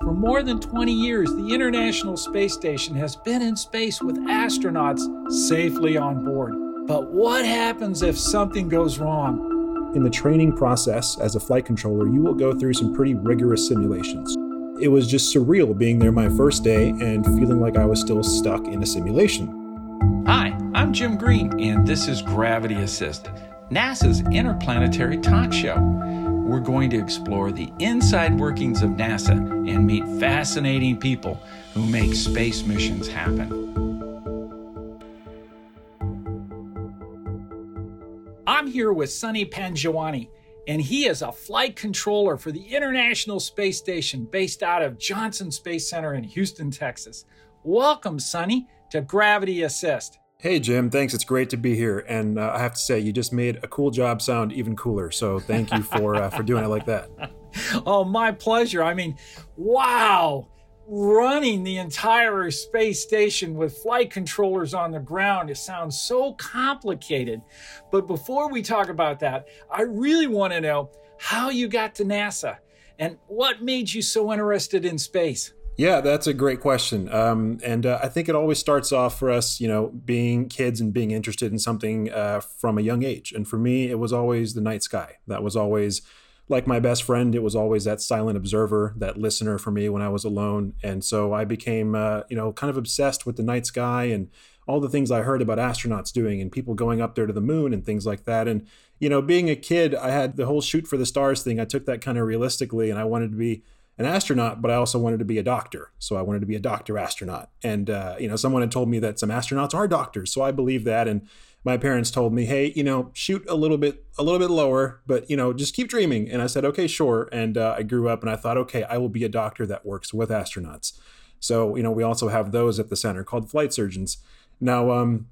For more than 20 years, the International Space Station has been in space with astronauts safely on board. But what happens if something goes wrong? In the training process as a flight controller, you will go through some pretty rigorous simulations. It was just surreal being there my first day and feeling like I was still stuck in a simulation. Hi, I'm Jim Green, and this is Gravity Assist, NASA's interplanetary talk show we're going to explore the inside workings of NASA and meet fascinating people who make space missions happen. I'm here with Sunny Panjwani, and he is a flight controller for the International Space Station based out of Johnson Space Center in Houston, Texas. Welcome, Sunny, to Gravity Assist. Hey, Jim. Thanks. It's great to be here. And uh, I have to say, you just made a cool job sound even cooler. So thank you for uh, for doing it like that. oh, my pleasure. I mean, wow. Running the entire space station with flight controllers on the ground, it sounds so complicated. But before we talk about that, I really want to know how you got to NASA and what made you so interested in space. Yeah, that's a great question. Um, and uh, I think it always starts off for us, you know, being kids and being interested in something uh, from a young age. And for me, it was always the night sky. That was always like my best friend. It was always that silent observer, that listener for me when I was alone. And so I became, uh, you know, kind of obsessed with the night sky and all the things I heard about astronauts doing and people going up there to the moon and things like that. And, you know, being a kid, I had the whole shoot for the stars thing. I took that kind of realistically and I wanted to be an astronaut, but I also wanted to be a doctor. So I wanted to be a doctor astronaut. And, uh, you know, someone had told me that some astronauts are doctors. So I believed that. And my parents told me, hey, you know, shoot a little bit, a little bit lower, but, you know, just keep dreaming. And I said, okay, sure. And uh, I grew up and I thought, okay, I will be a doctor that works with astronauts. So, you know, we also have those at the center called flight surgeons. Now, um,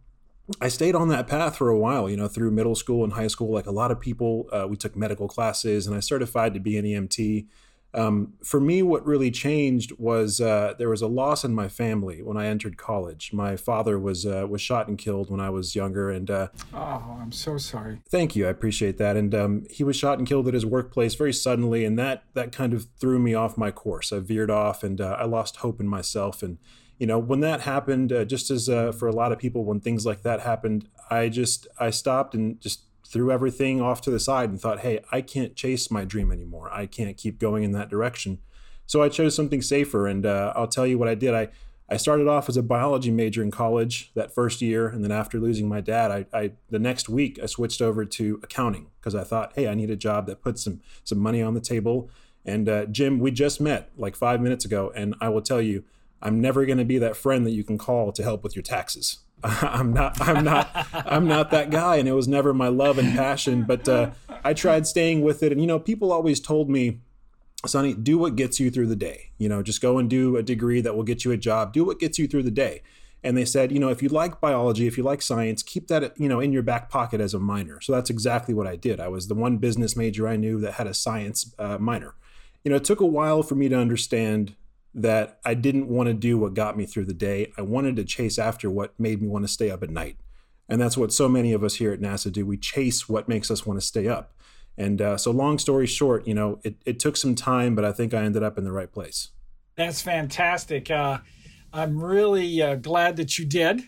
I stayed on that path for a while, you know, through middle school and high school. Like a lot of people, uh, we took medical classes and I certified to be an EMT. Um, for me, what really changed was uh, there was a loss in my family when I entered college. My father was uh, was shot and killed when I was younger, and uh, oh, I'm so sorry. Thank you, I appreciate that. And um, he was shot and killed at his workplace very suddenly, and that that kind of threw me off my course. I veered off, and uh, I lost hope in myself. And you know, when that happened, uh, just as uh, for a lot of people, when things like that happened, I just I stopped and just threw everything off to the side and thought, hey, I can't chase my dream anymore. I can't keep going in that direction. So I chose something safer. And uh, I'll tell you what I did. I, I started off as a biology major in college that first year. And then after losing my dad, I, I the next week I switched over to accounting because I thought, hey, I need a job that puts some, some money on the table. And uh, Jim, we just met like five minutes ago. And I will tell you, I'm never going to be that friend that you can call to help with your taxes. I'm not I'm not I'm not that guy and it was never my love and passion but uh, I tried staying with it and you know people always told me Sunny do what gets you through the day you know just go and do a degree that will get you a job do what gets you through the day. And they said you know if you like biology if you like science keep that you know in your back pocket as a minor. So that's exactly what I did. I was the one business major I knew that had a science uh, minor. You know it took a while for me to understand that I didn't want to do what got me through the day. I wanted to chase after what made me want to stay up at night. And that's what so many of us here at NASA do. We chase what makes us want to stay up. And uh, so, long story short, you know, it, it took some time, but I think I ended up in the right place. That's fantastic. Uh, I'm really uh, glad that you did.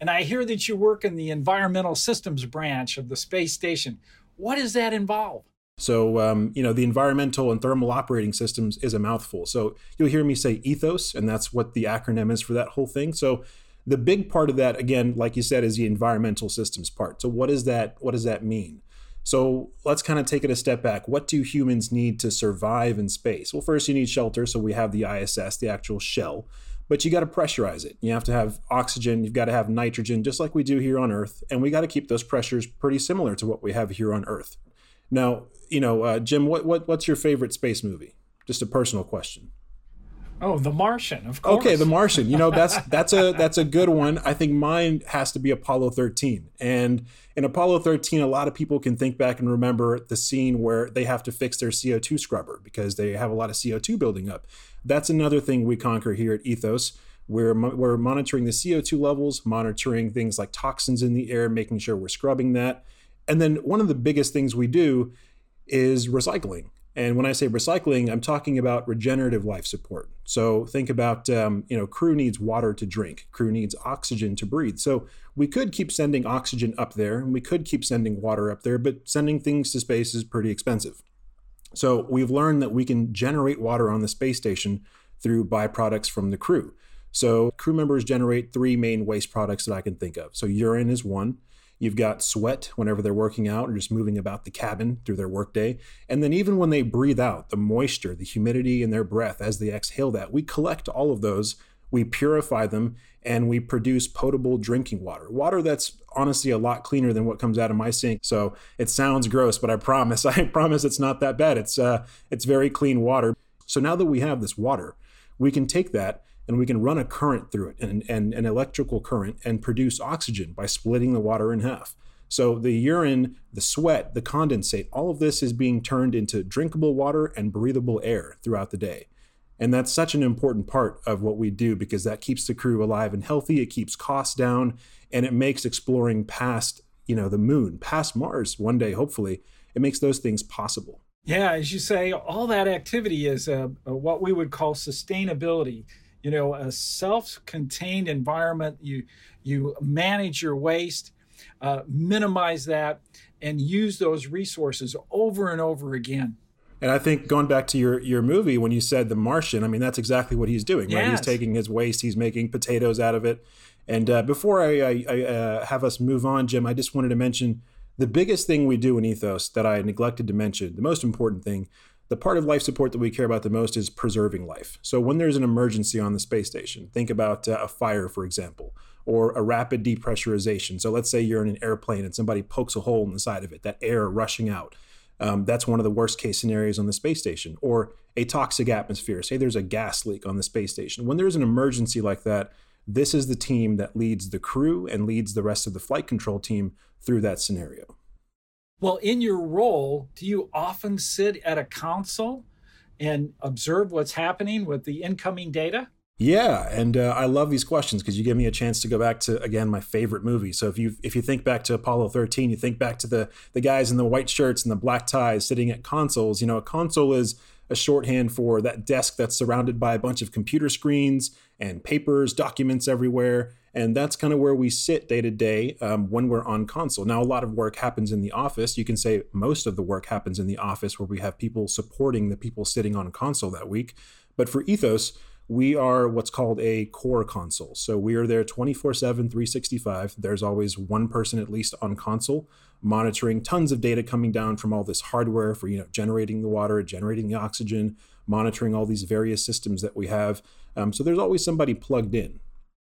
And I hear that you work in the environmental systems branch of the space station. What does that involve? So, um, you know, the environmental and thermal operating systems is a mouthful. So you'll hear me say ethos, and that's what the acronym is for that whole thing. So the big part of that, again, like you said, is the environmental systems part. So what is that? What does that mean? So let's kind of take it a step back. What do humans need to survive in space? Well, first you need shelter. So we have the ISS, the actual shell, but you got to pressurize it. You have to have oxygen. You've got to have nitrogen, just like we do here on Earth. And we got to keep those pressures pretty similar to what we have here on Earth. Now, you know, uh, Jim, what, what what's your favorite space movie? Just a personal question. Oh, The Martian, of course. Okay, The Martian. You know, that's that's a that's a good one. I think mine has to be Apollo 13. And in Apollo 13, a lot of people can think back and remember the scene where they have to fix their CO2 scrubber because they have a lot of CO2 building up. That's another thing we conquer here at Ethos. We're, we're monitoring the CO2 levels, monitoring things like toxins in the air, making sure we're scrubbing that. And then one of the biggest things we do is recycling. And when I say recycling, I'm talking about regenerative life support. So think about, um, you know, crew needs water to drink, crew needs oxygen to breathe. So we could keep sending oxygen up there and we could keep sending water up there, but sending things to space is pretty expensive. So we've learned that we can generate water on the space station through byproducts from the crew. So crew members generate three main waste products that I can think of. So urine is one. You've got sweat whenever they're working out or just moving about the cabin through their workday. And then even when they breathe out, the moisture, the humidity in their breath as they exhale that, we collect all of those, we purify them, and we produce potable drinking water. Water that's honestly a lot cleaner than what comes out of my sink. So it sounds gross, but I promise, I promise it's not that bad. It's uh it's very clean water. So now that we have this water, we can take that and we can run a current through it and, and an electrical current and produce oxygen by splitting the water in half. So the urine, the sweat, the condensate, all of this is being turned into drinkable water and breathable air throughout the day. And that's such an important part of what we do because that keeps the crew alive and healthy, it keeps costs down, and it makes exploring past, you know, the moon, past Mars one day hopefully, it makes those things possible. Yeah, as you say, all that activity is uh, what we would call sustainability you know a self-contained environment you you manage your waste uh, minimize that and use those resources over and over again and I think going back to your your movie when you said the Martian, I mean that's exactly what he's doing. Right, he's taking his waste, he's making potatoes out of it. And uh, before I, I, I uh, have us move on, Jim, I just wanted to mention the biggest thing we do in Ethos that I neglected to mention, the most important thing, the part of life support that we care about the most is preserving life. So when there's an emergency on the space station, think about uh, a fire, for example, or a rapid depressurization. So let's say you're in an airplane and somebody pokes a hole in the side of it, that air rushing out. Um, that's one of the worst case scenarios on the space station. Or a toxic atmosphere. Say there's a gas leak on the space station. When there's an emergency like that, this is the team that leads the crew and leads the rest of the flight control team through that scenario. Well, in your role, do you often sit at a console and observe what's happening with the incoming data? Yeah, and uh, I love these questions because you give me a chance to go back to again my favorite movie. So if you if you think back to Apollo 13, you think back to the the guys in the white shirts and the black ties sitting at consoles. You know, a console is a shorthand for that desk that's surrounded by a bunch of computer screens and papers, documents everywhere. And that's kind of where we sit day to day um, when we're on console. Now, a lot of work happens in the office. You can say most of the work happens in the office where we have people supporting the people sitting on console that week. But for Ethos, we are what's called a core console. So we are there 24 7, 365. There's always one person at least on console monitoring tons of data coming down from all this hardware for you know generating the water, generating the oxygen, monitoring all these various systems that we have. Um, so there's always somebody plugged in.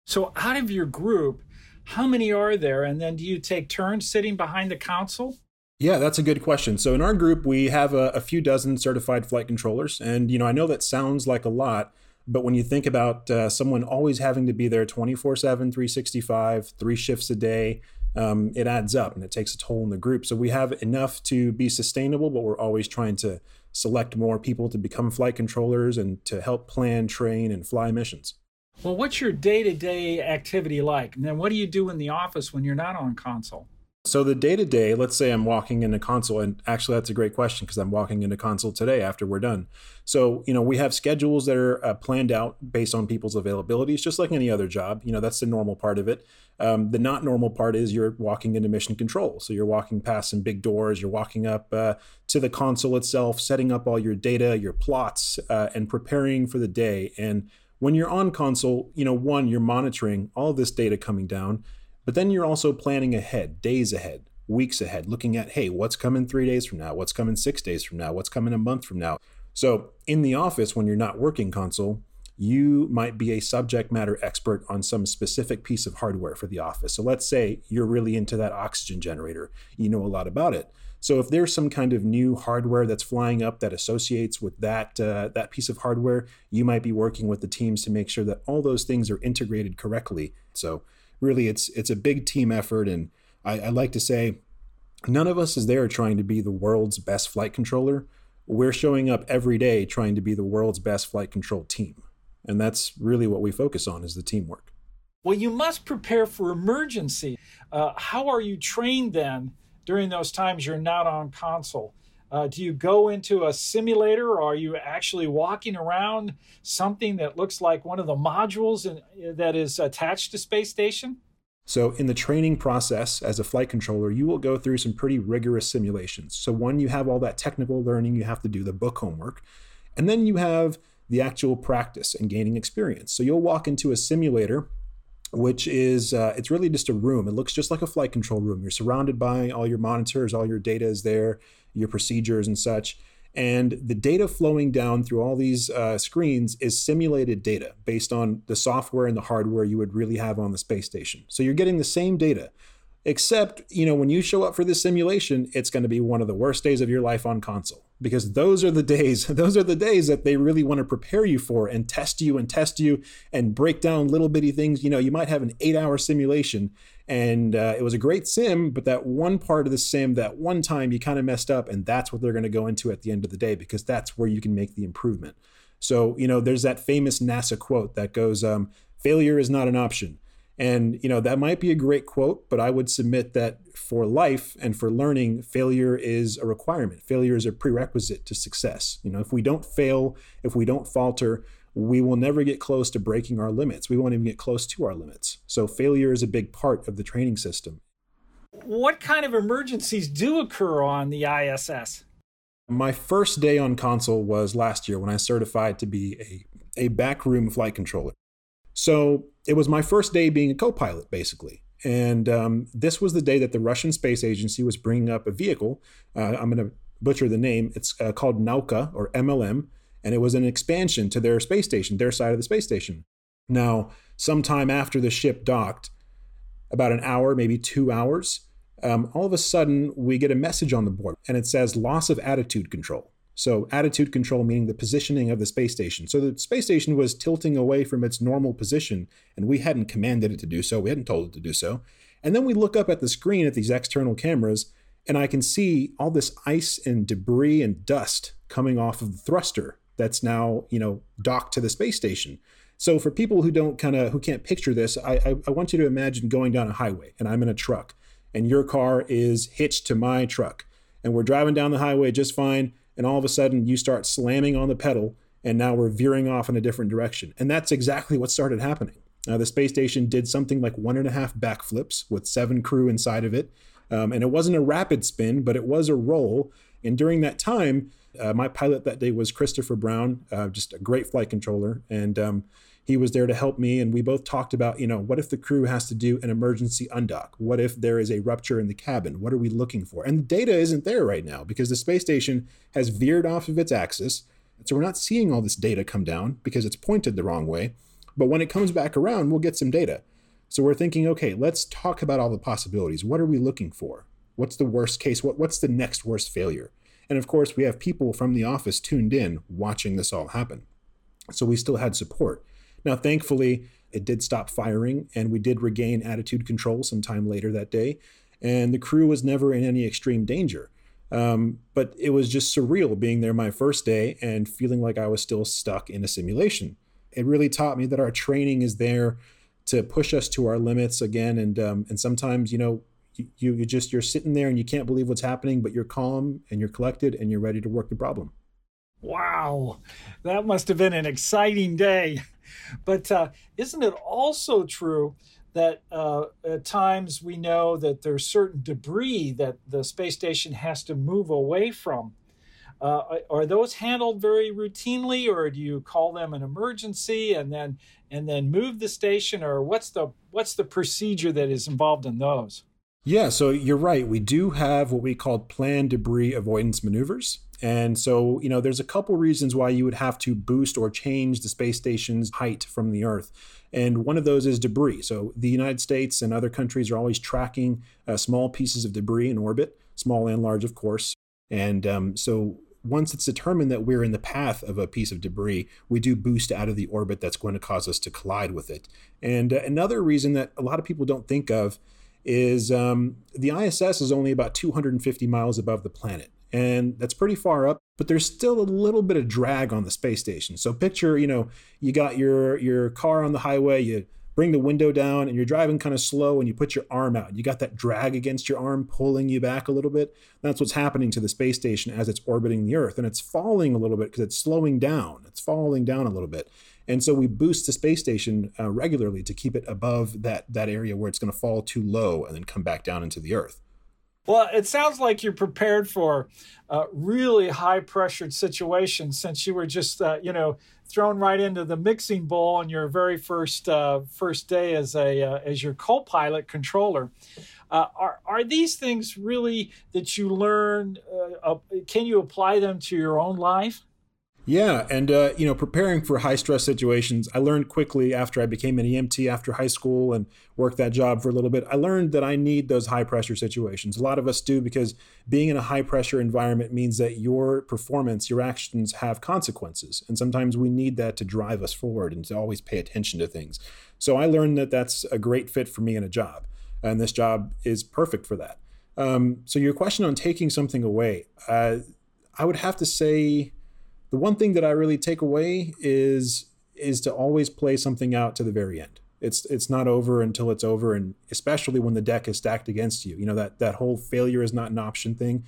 So out of your group, how many are there? And then do you take turns sitting behind the console? Yeah, that's a good question. So in our group, we have a, a few dozen certified flight controllers, and you know I know that sounds like a lot, but when you think about uh, someone always having to be there 24 7, 365, three shifts a day, um, it adds up and it takes a toll in the group. So we have enough to be sustainable, but we're always trying to select more people to become flight controllers and to help plan, train, and fly missions. Well, what's your day to day activity like? And then what do you do in the office when you're not on console? So the day to day, let's say I'm walking into console, and actually that's a great question because I'm walking into console today after we're done. So you know we have schedules that are uh, planned out based on people's availabilities, just like any other job. You know that's the normal part of it. Um, the not normal part is you're walking into mission control. So you're walking past some big doors, you're walking up uh, to the console itself, setting up all your data, your plots, uh, and preparing for the day. And when you're on console, you know one you're monitoring all this data coming down but then you're also planning ahead, days ahead, weeks ahead, looking at, hey, what's coming three days from now? What's coming six days from now? What's coming a month from now? So in the office, when you're not working console, you might be a subject matter expert on some specific piece of hardware for the office. So let's say you're really into that oxygen generator, you know a lot about it. So if there's some kind of new hardware that's flying up that associates with that uh, that piece of hardware, you might be working with the teams to make sure that all those things are integrated correctly. So really it's it's a big team effort and I, I like to say none of us is there trying to be the world's best flight controller. We're showing up every day trying to be the world's best flight control team and that's really what we focus on is the teamwork. Well you must prepare for emergency. Uh, how are you trained then during those times you're not on console Uh, do you go into a simulator or are you actually walking around something that looks like one of the modules in, that is attached to space station? So, in the training process as a flight controller, you will go through some pretty rigorous simulations. So, one, you have all that technical learning, you have to do the book homework, and then you have the actual practice and gaining experience. So, you'll walk into a simulator, which is uh, it's really just a room. It looks just like a flight control room. You're surrounded by all your monitors, all your data is there, your procedures and such. And the data flowing down through all these uh, screens is simulated data based on the software and the hardware you would really have on the space station. So you're getting the same data, except, you know, when you show up for this simulation, it's going to be one of the worst days of your life on console. Because those are the days those are the days that they really want to prepare you for and test you and test you and break down little bitty things. You know you might have an eight hour simulation and uh, it was a great sim but that one part of the sim that one time you kind of messed up and that's what they're going to go into at the end of the day because that's where you can make the improvement. So you know there's that famous nasa quote that goes um, failure is not an option and, you know, that might be a great quote, but I would submit that for life and for learning, failure is a requirement. Failure is a prerequisite to success. You know, if we don't fail, if we don't falter, we will never get close to breaking our limits. We won't even get close to our limits. So, failure is a big part of the training system. What kind of emergencies do occur on the ISS? My first day on console was last year when I certified to be a, a backroom flight controller. So it was my first day being a co pilot, basically. And um, this was the day that the Russian Space Agency was bringing up a vehicle. Uh, I'm going to butcher the name. It's uh, called Nauka or MLM, and it was an expansion to their space station, their side of the space station. Now, sometime after the ship docked, about an hour, maybe two hours, um, all of a sudden we get a message on the board, and it says loss of attitude control. So, attitude control meaning the positioning of the space station. So, the space station was tilting away from its normal position, and we hadn't commanded it to do so. We hadn't told it to do so. And then we look up at the screen at these external cameras, and I can see all this ice and debris and dust coming off of the thruster that's now, you know, docked to the space station. So, for people who don't kind of who can't picture this, I, I, I want you to imagine going down a highway, and I'm in a truck, and your car is hitched to my truck, and we're driving down the highway just fine and all of a sudden you start slamming on the pedal and now we're veering off in a different direction. And that's exactly what started happening. Uh, the space station did something like one and a half backflips with seven crew inside of it. Um, and it wasn't a rapid spin but it was a roll. And during that time uh, my pilot that day was christopher brown uh, just a great flight controller. And um, he was there to help me. And we both talked about you know what if the crew has to do an emergency undock? What if there is a rupture in the cabin? What are we looking for? And the data isn't there right now because the space station has veered off of its axis. So we're not seeing all this data come down because it's pointed the wrong way. But when it comes back around we'll get some data. So we're thinking okay let's talk about all the possibilities. What are we looking for? What's the worst case? What, what's the next worst failure? And of course we have people from the office tuned in watching this all happen. So we still had support now, thankfully, it did stop firing, and we did regain attitude control sometime later that day. And the crew was never in any extreme danger. Um, but it was just surreal being there my first day and feeling like I was still stuck in a simulation. It really taught me that our training is there to push us to our limits again. And um, and sometimes, you know, you, you just you're sitting there and you can't believe what's happening, but you're calm and you're collected and you're ready to work the problem. Wow, that must have been an exciting day. But uh, isn't it also true that uh, at times we know that there's certain debris that the space station has to move away from? Uh, are those handled very routinely, or do you call them an emergency and then and then move the station, or what's the what's the procedure that is involved in those? Yeah, so you're right. We do have what we call planned debris avoidance maneuvers. And so, you know, there's a couple reasons why you would have to boost or change the space station's height from the Earth. And one of those is debris. So the United States and other countries are always tracking uh, small pieces of debris in orbit, small and large, of course. And um, so once it's determined that we're in the path of a piece of debris, we do boost out of the orbit that's going to cause us to collide with it. And uh, another reason that a lot of people don't think of is um, the ISS is only about 250 miles above the planet and that's pretty far up but there's still a little bit of drag on the space station so picture you know you got your your car on the highway you bring the window down and you're driving kind of slow and you put your arm out. You got that drag against your arm pulling you back a little bit. That's what's happening to the space station as it's orbiting the Earth. And it's falling a little bit because it's slowing down. It's falling down a little bit. And so we boost the space station uh, regularly to keep it above that, that area where it's going to fall too low and then come back down into the Earth. Well, it sounds like you're prepared for a really high pressured situation since you were just, uh, you know, thrown right into the mixing bowl on your very first uh, first day as a uh, as your co-pilot controller. Uh, are are these things really that you learn? Uh, can you apply them to your own life? Yeah, and uh, you know, preparing for high stress situations, I learned quickly after I became an EMT after high school and worked that job for a little bit. I learned that I need those high pressure situations. A lot of us do because being in a high pressure environment means that your performance, your actions have consequences, and sometimes we need that to drive us forward and to always pay attention to things. So I learned that that's a great fit for me in a job, and this job is perfect for that. Um, so your question on taking something away, uh, I would have to say the one thing that I really take away is is to always play something out to the very end. It's it's not over until it's over, and especially when the deck is stacked against you. You know that that whole failure is not an option thing.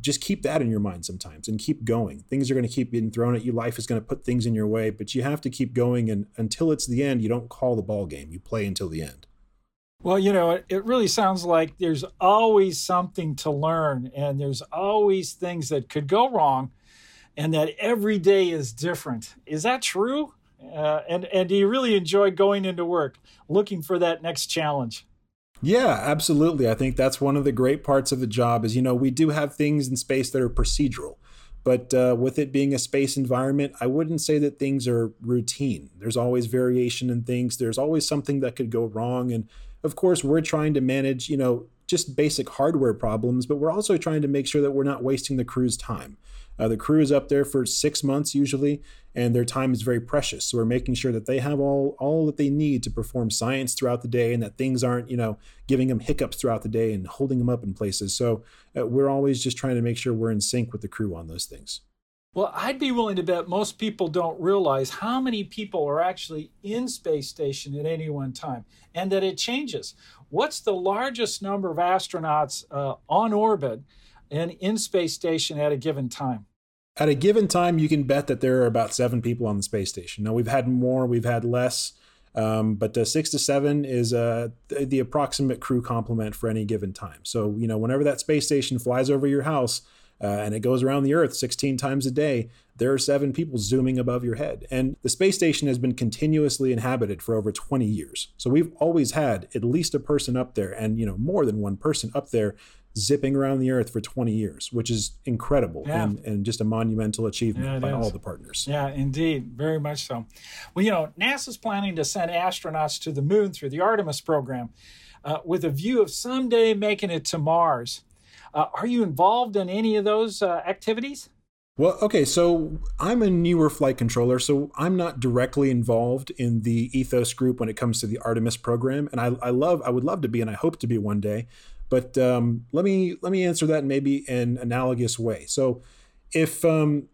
Just keep that in your mind sometimes, and keep going. Things are going to keep being thrown at you. Life is going to put things in your way, but you have to keep going. And until it's the end, you don't call the ball game. You play until the end. Well, you know, it, it really sounds like there's always something to learn, and there's always things that could go wrong and that every day is different. Is that true? Uh, and and do you really enjoy going into work, looking for that next challenge? Yeah, absolutely. I think that's one of the great parts of the job is you know we do have things in space that are procedural, but uh, with it being a space environment, I wouldn't say that things are routine. There's always variation in things. There's always something that could go wrong, and of course we're trying to manage you know just basic hardware problems, but we're also trying to make sure that we're not wasting the crew's time. Uh, the crew is up there for six months usually, and their time is very precious. So we're making sure that they have all all that they need to perform science throughout the day, and that things aren't you know giving them hiccups throughout the day and holding them up in places. So uh, we're always just trying to make sure we're in sync with the crew on those things. Well, I'd be willing to bet most people don't realize how many people are actually in space station at any one time, and that it changes. What's the largest number of astronauts uh, on orbit? and in space station at a given time? At a given time, you can bet that there are about seven people on the space station. Now, we've had more, we've had less, um, but uh, six to seven is uh, the, approximate crew complement for any given time. So, you know, whenever that space station flies over your house, uh, and it goes around the Earth 16 times a day, there are seven people zooming above your head. And the space station has been continuously inhabited for over 20 years. So we've always had at least a person up there, and you know more than one person up there zipping around the earth for 20 years, which is incredible yeah. and, and just a monumental achievement yeah, by is. all the partners. Yeah, indeed. Very much so. Well, you know, NASA's planning to send astronauts to the moon through the Artemis program uh, with a view of someday making it to Mars. Uh, are you involved in any of those uh, activities? Well, okay, so I'm a newer flight controller, so I'm not directly involved in the Ethos group when it comes to the Artemis program, and I, I love, I would love to be, and I hope to be one day. But um, let me let me answer that maybe in analogous way. So, if um,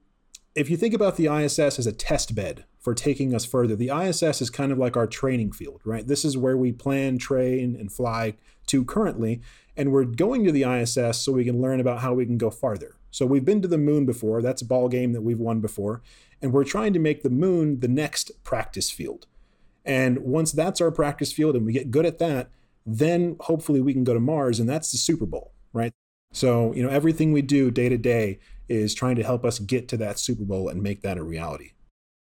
if you think about the ISS as a test bed for taking us further, the ISS is kind of like our training field, right? This is where we plan, train, and fly to currently, and we're going to the ISS so we can learn about how we can go farther. So we've been to the moon before. That's a ball game that we've won before, and we're trying to make the moon the next practice field. And once that's our practice field and we get good at that, then hopefully we can go to Mars, and that's the Super Bowl, right? So, you know, everything we do day to day is trying to help us get to that Super Bowl and make that a reality.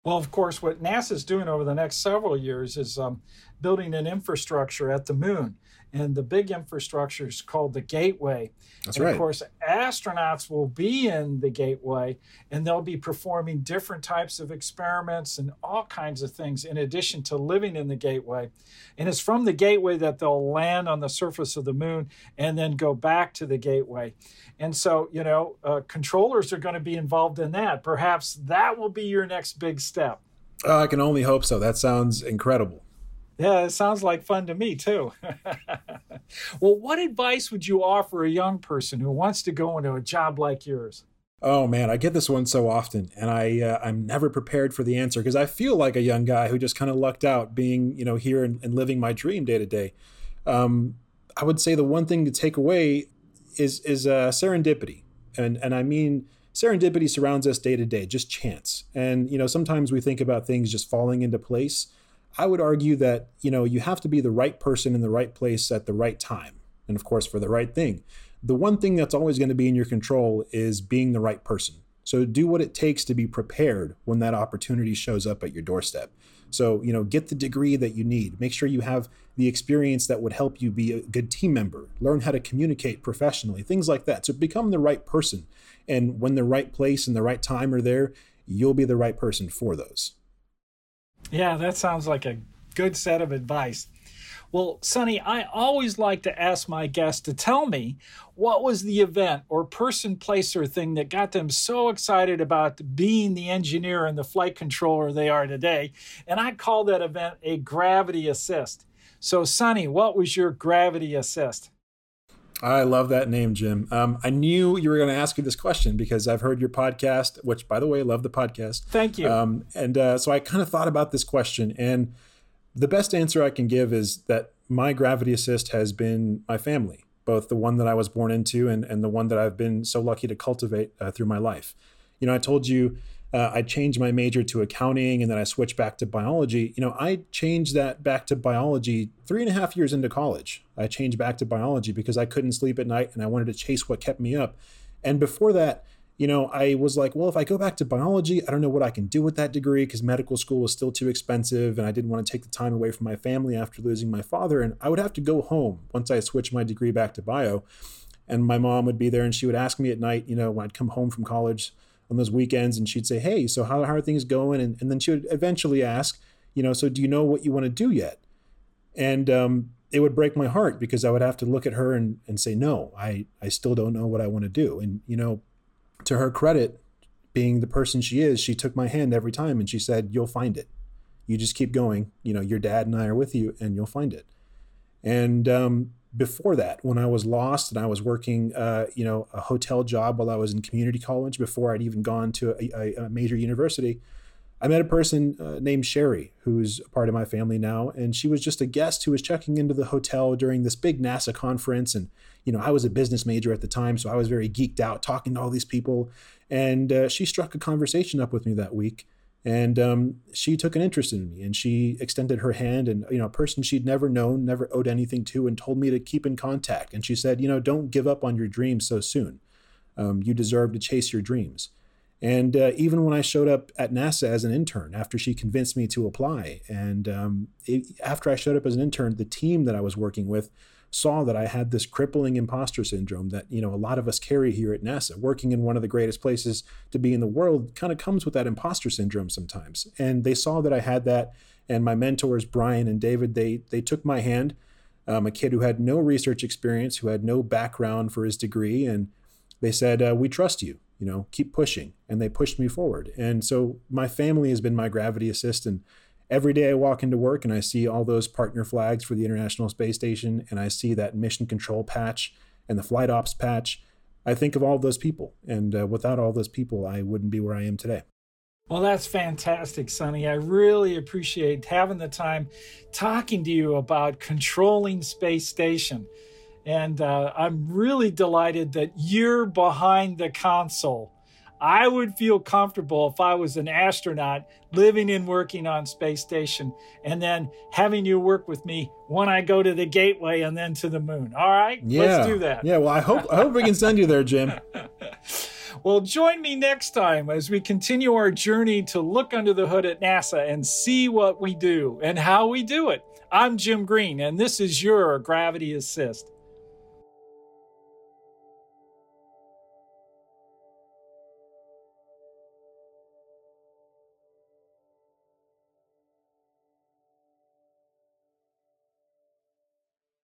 Well, of course, what NASA's doing over the next several years is um, building an infrastructure at the moon and the big infrastructure is called the Gateway. That's and right. Of course, astronauts will be in the Gateway and they'll be performing different types of experiments and all kinds of things in addition to living in the Gateway. And it's from the Gateway that they'll land on the surface of the moon and then go back to the Gateway. And so, you know, uh, controllers are going to be involved in that. Perhaps that will be your next big step. Oh, I can only hope so. That sounds incredible. Yeah, it sounds like fun to me too. well, what advice would you offer a young person who wants to go into a job like yours? Oh man, I get this one so often, and I uh, I'm never prepared for the answer because I feel like a young guy who just kind of lucked out, being you know here and, and living my dream day to day. Um, I would say the one thing to take away is is uh, serendipity, and and I mean serendipity surrounds us day to day, just chance. And you know sometimes we think about things just falling into place. I would argue that you know you have to be the right person in the right place at the right time, and of course for the right thing the one thing that's always going to be in your control is being the right person. So do what it takes to be prepared when that opportunity shows up at your doorstep. So, you know, get the degree that you need. Make sure you have the experience that would help you be a good team member. Learn how to communicate professionally, things like that. So become the right person. And when the right place and the right time are there, you'll be the right person for those. Yeah, that sounds like a good set of advice. Well, Sunny, I always like to ask my guests to tell me what was the event or person, place, or thing that got them so excited about being the engineer and the flight controller they are today. And I call that event a gravity assist. So, Sunny, what was your gravity assist? I love that name, Jim. Um, I knew you were going to ask me this question because I've heard your podcast, which, by the way, I love the podcast. Thank you. Um, and uh, so I kind of thought about this question, and the best answer I can give is that my gravity assist has been my family, both the one that I was born into and, and the one that I've been so lucky to cultivate uh, through my life. You know, I told you uh, I changed my major to accounting and then I switched back to biology. You know, I changed that back to biology three and a half years into college. I changed back to biology because I couldn't sleep at night and I wanted to chase what kept me up. And before that, you know, I was like, well, if I go back to biology, I don't know what I can do with that degree because medical school was still too expensive and I didn't want to take the time away from my family after losing my father. And I would have to go home once I switched my degree back to bio. And my mom would be there and she would ask me at night, you know, when I'd come home from college on those weekends and she'd say, hey, so how, how are things going? And, and then she would eventually ask, you know, so do you know what you want to do yet? And um, it would break my heart because I would have to look at her and, and say, no, I, I still don't know what I want to do. And, you know, to her credit, being the person she is, she took my hand every time and she said, You'll find it. You just keep going. You know, your dad and I are with you and you'll find it. And um, before that, when I was lost and I was working, uh, you know, a hotel job while I was in community college before I'd even gone to a, a, a major university, I met a person uh, named Sherry, who's part of my family now, and she was just a guest who was checking into the hotel during this big NASA conference. And, you know, I was a business major at the time, so I was very geeked out talking to all these people. And uh, she struck a conversation up with me that week. And um, she took an interest in me and she extended her hand and, you know, a person she'd never known, never owed anything to, and told me to keep in contact. And she said, you know, don't give up on your dreams so soon. Um, you deserve to chase your dreams. And uh, even when I showed up at NASA as an intern, after she convinced me to apply, and um, it, after I showed up as an intern, the team that I was working with saw that I had this crippling imposter syndrome that you know a lot of us carry here at NASA. Working in one of the greatest places to be in the world kind of comes with that imposter syndrome sometimes. And they saw that I had that, and my mentors Brian and David they they took my hand. Um, a kid who had no research experience, who had no background for his degree, and they said, uh, "We trust you you know, keep pushing. And they pushed me forward. And so my family has been my gravity assist. And every day I walk into work and I see all those partner flags for the International Space Station and I see that mission control patch and the flight ops patch. I think of all those people. And uh, without all those people, I wouldn't be where I am today. Well, that's fantastic, Sunny. I really appreciate having the time talking to you about controlling Space Station. And uh, I'm really delighted that you're behind the console. I would feel comfortable if I was an astronaut living and working on space station and then having you work with me when I go to the gateway and then to the moon. All right? Yeah. Let's do that. Yeah, well, I hope I hope we can send you there, Jim. well, join me next time as we continue our journey to look under the hood at NASA and see what we do and how we do it. I'm Jim Green and this is your Gravity Assist.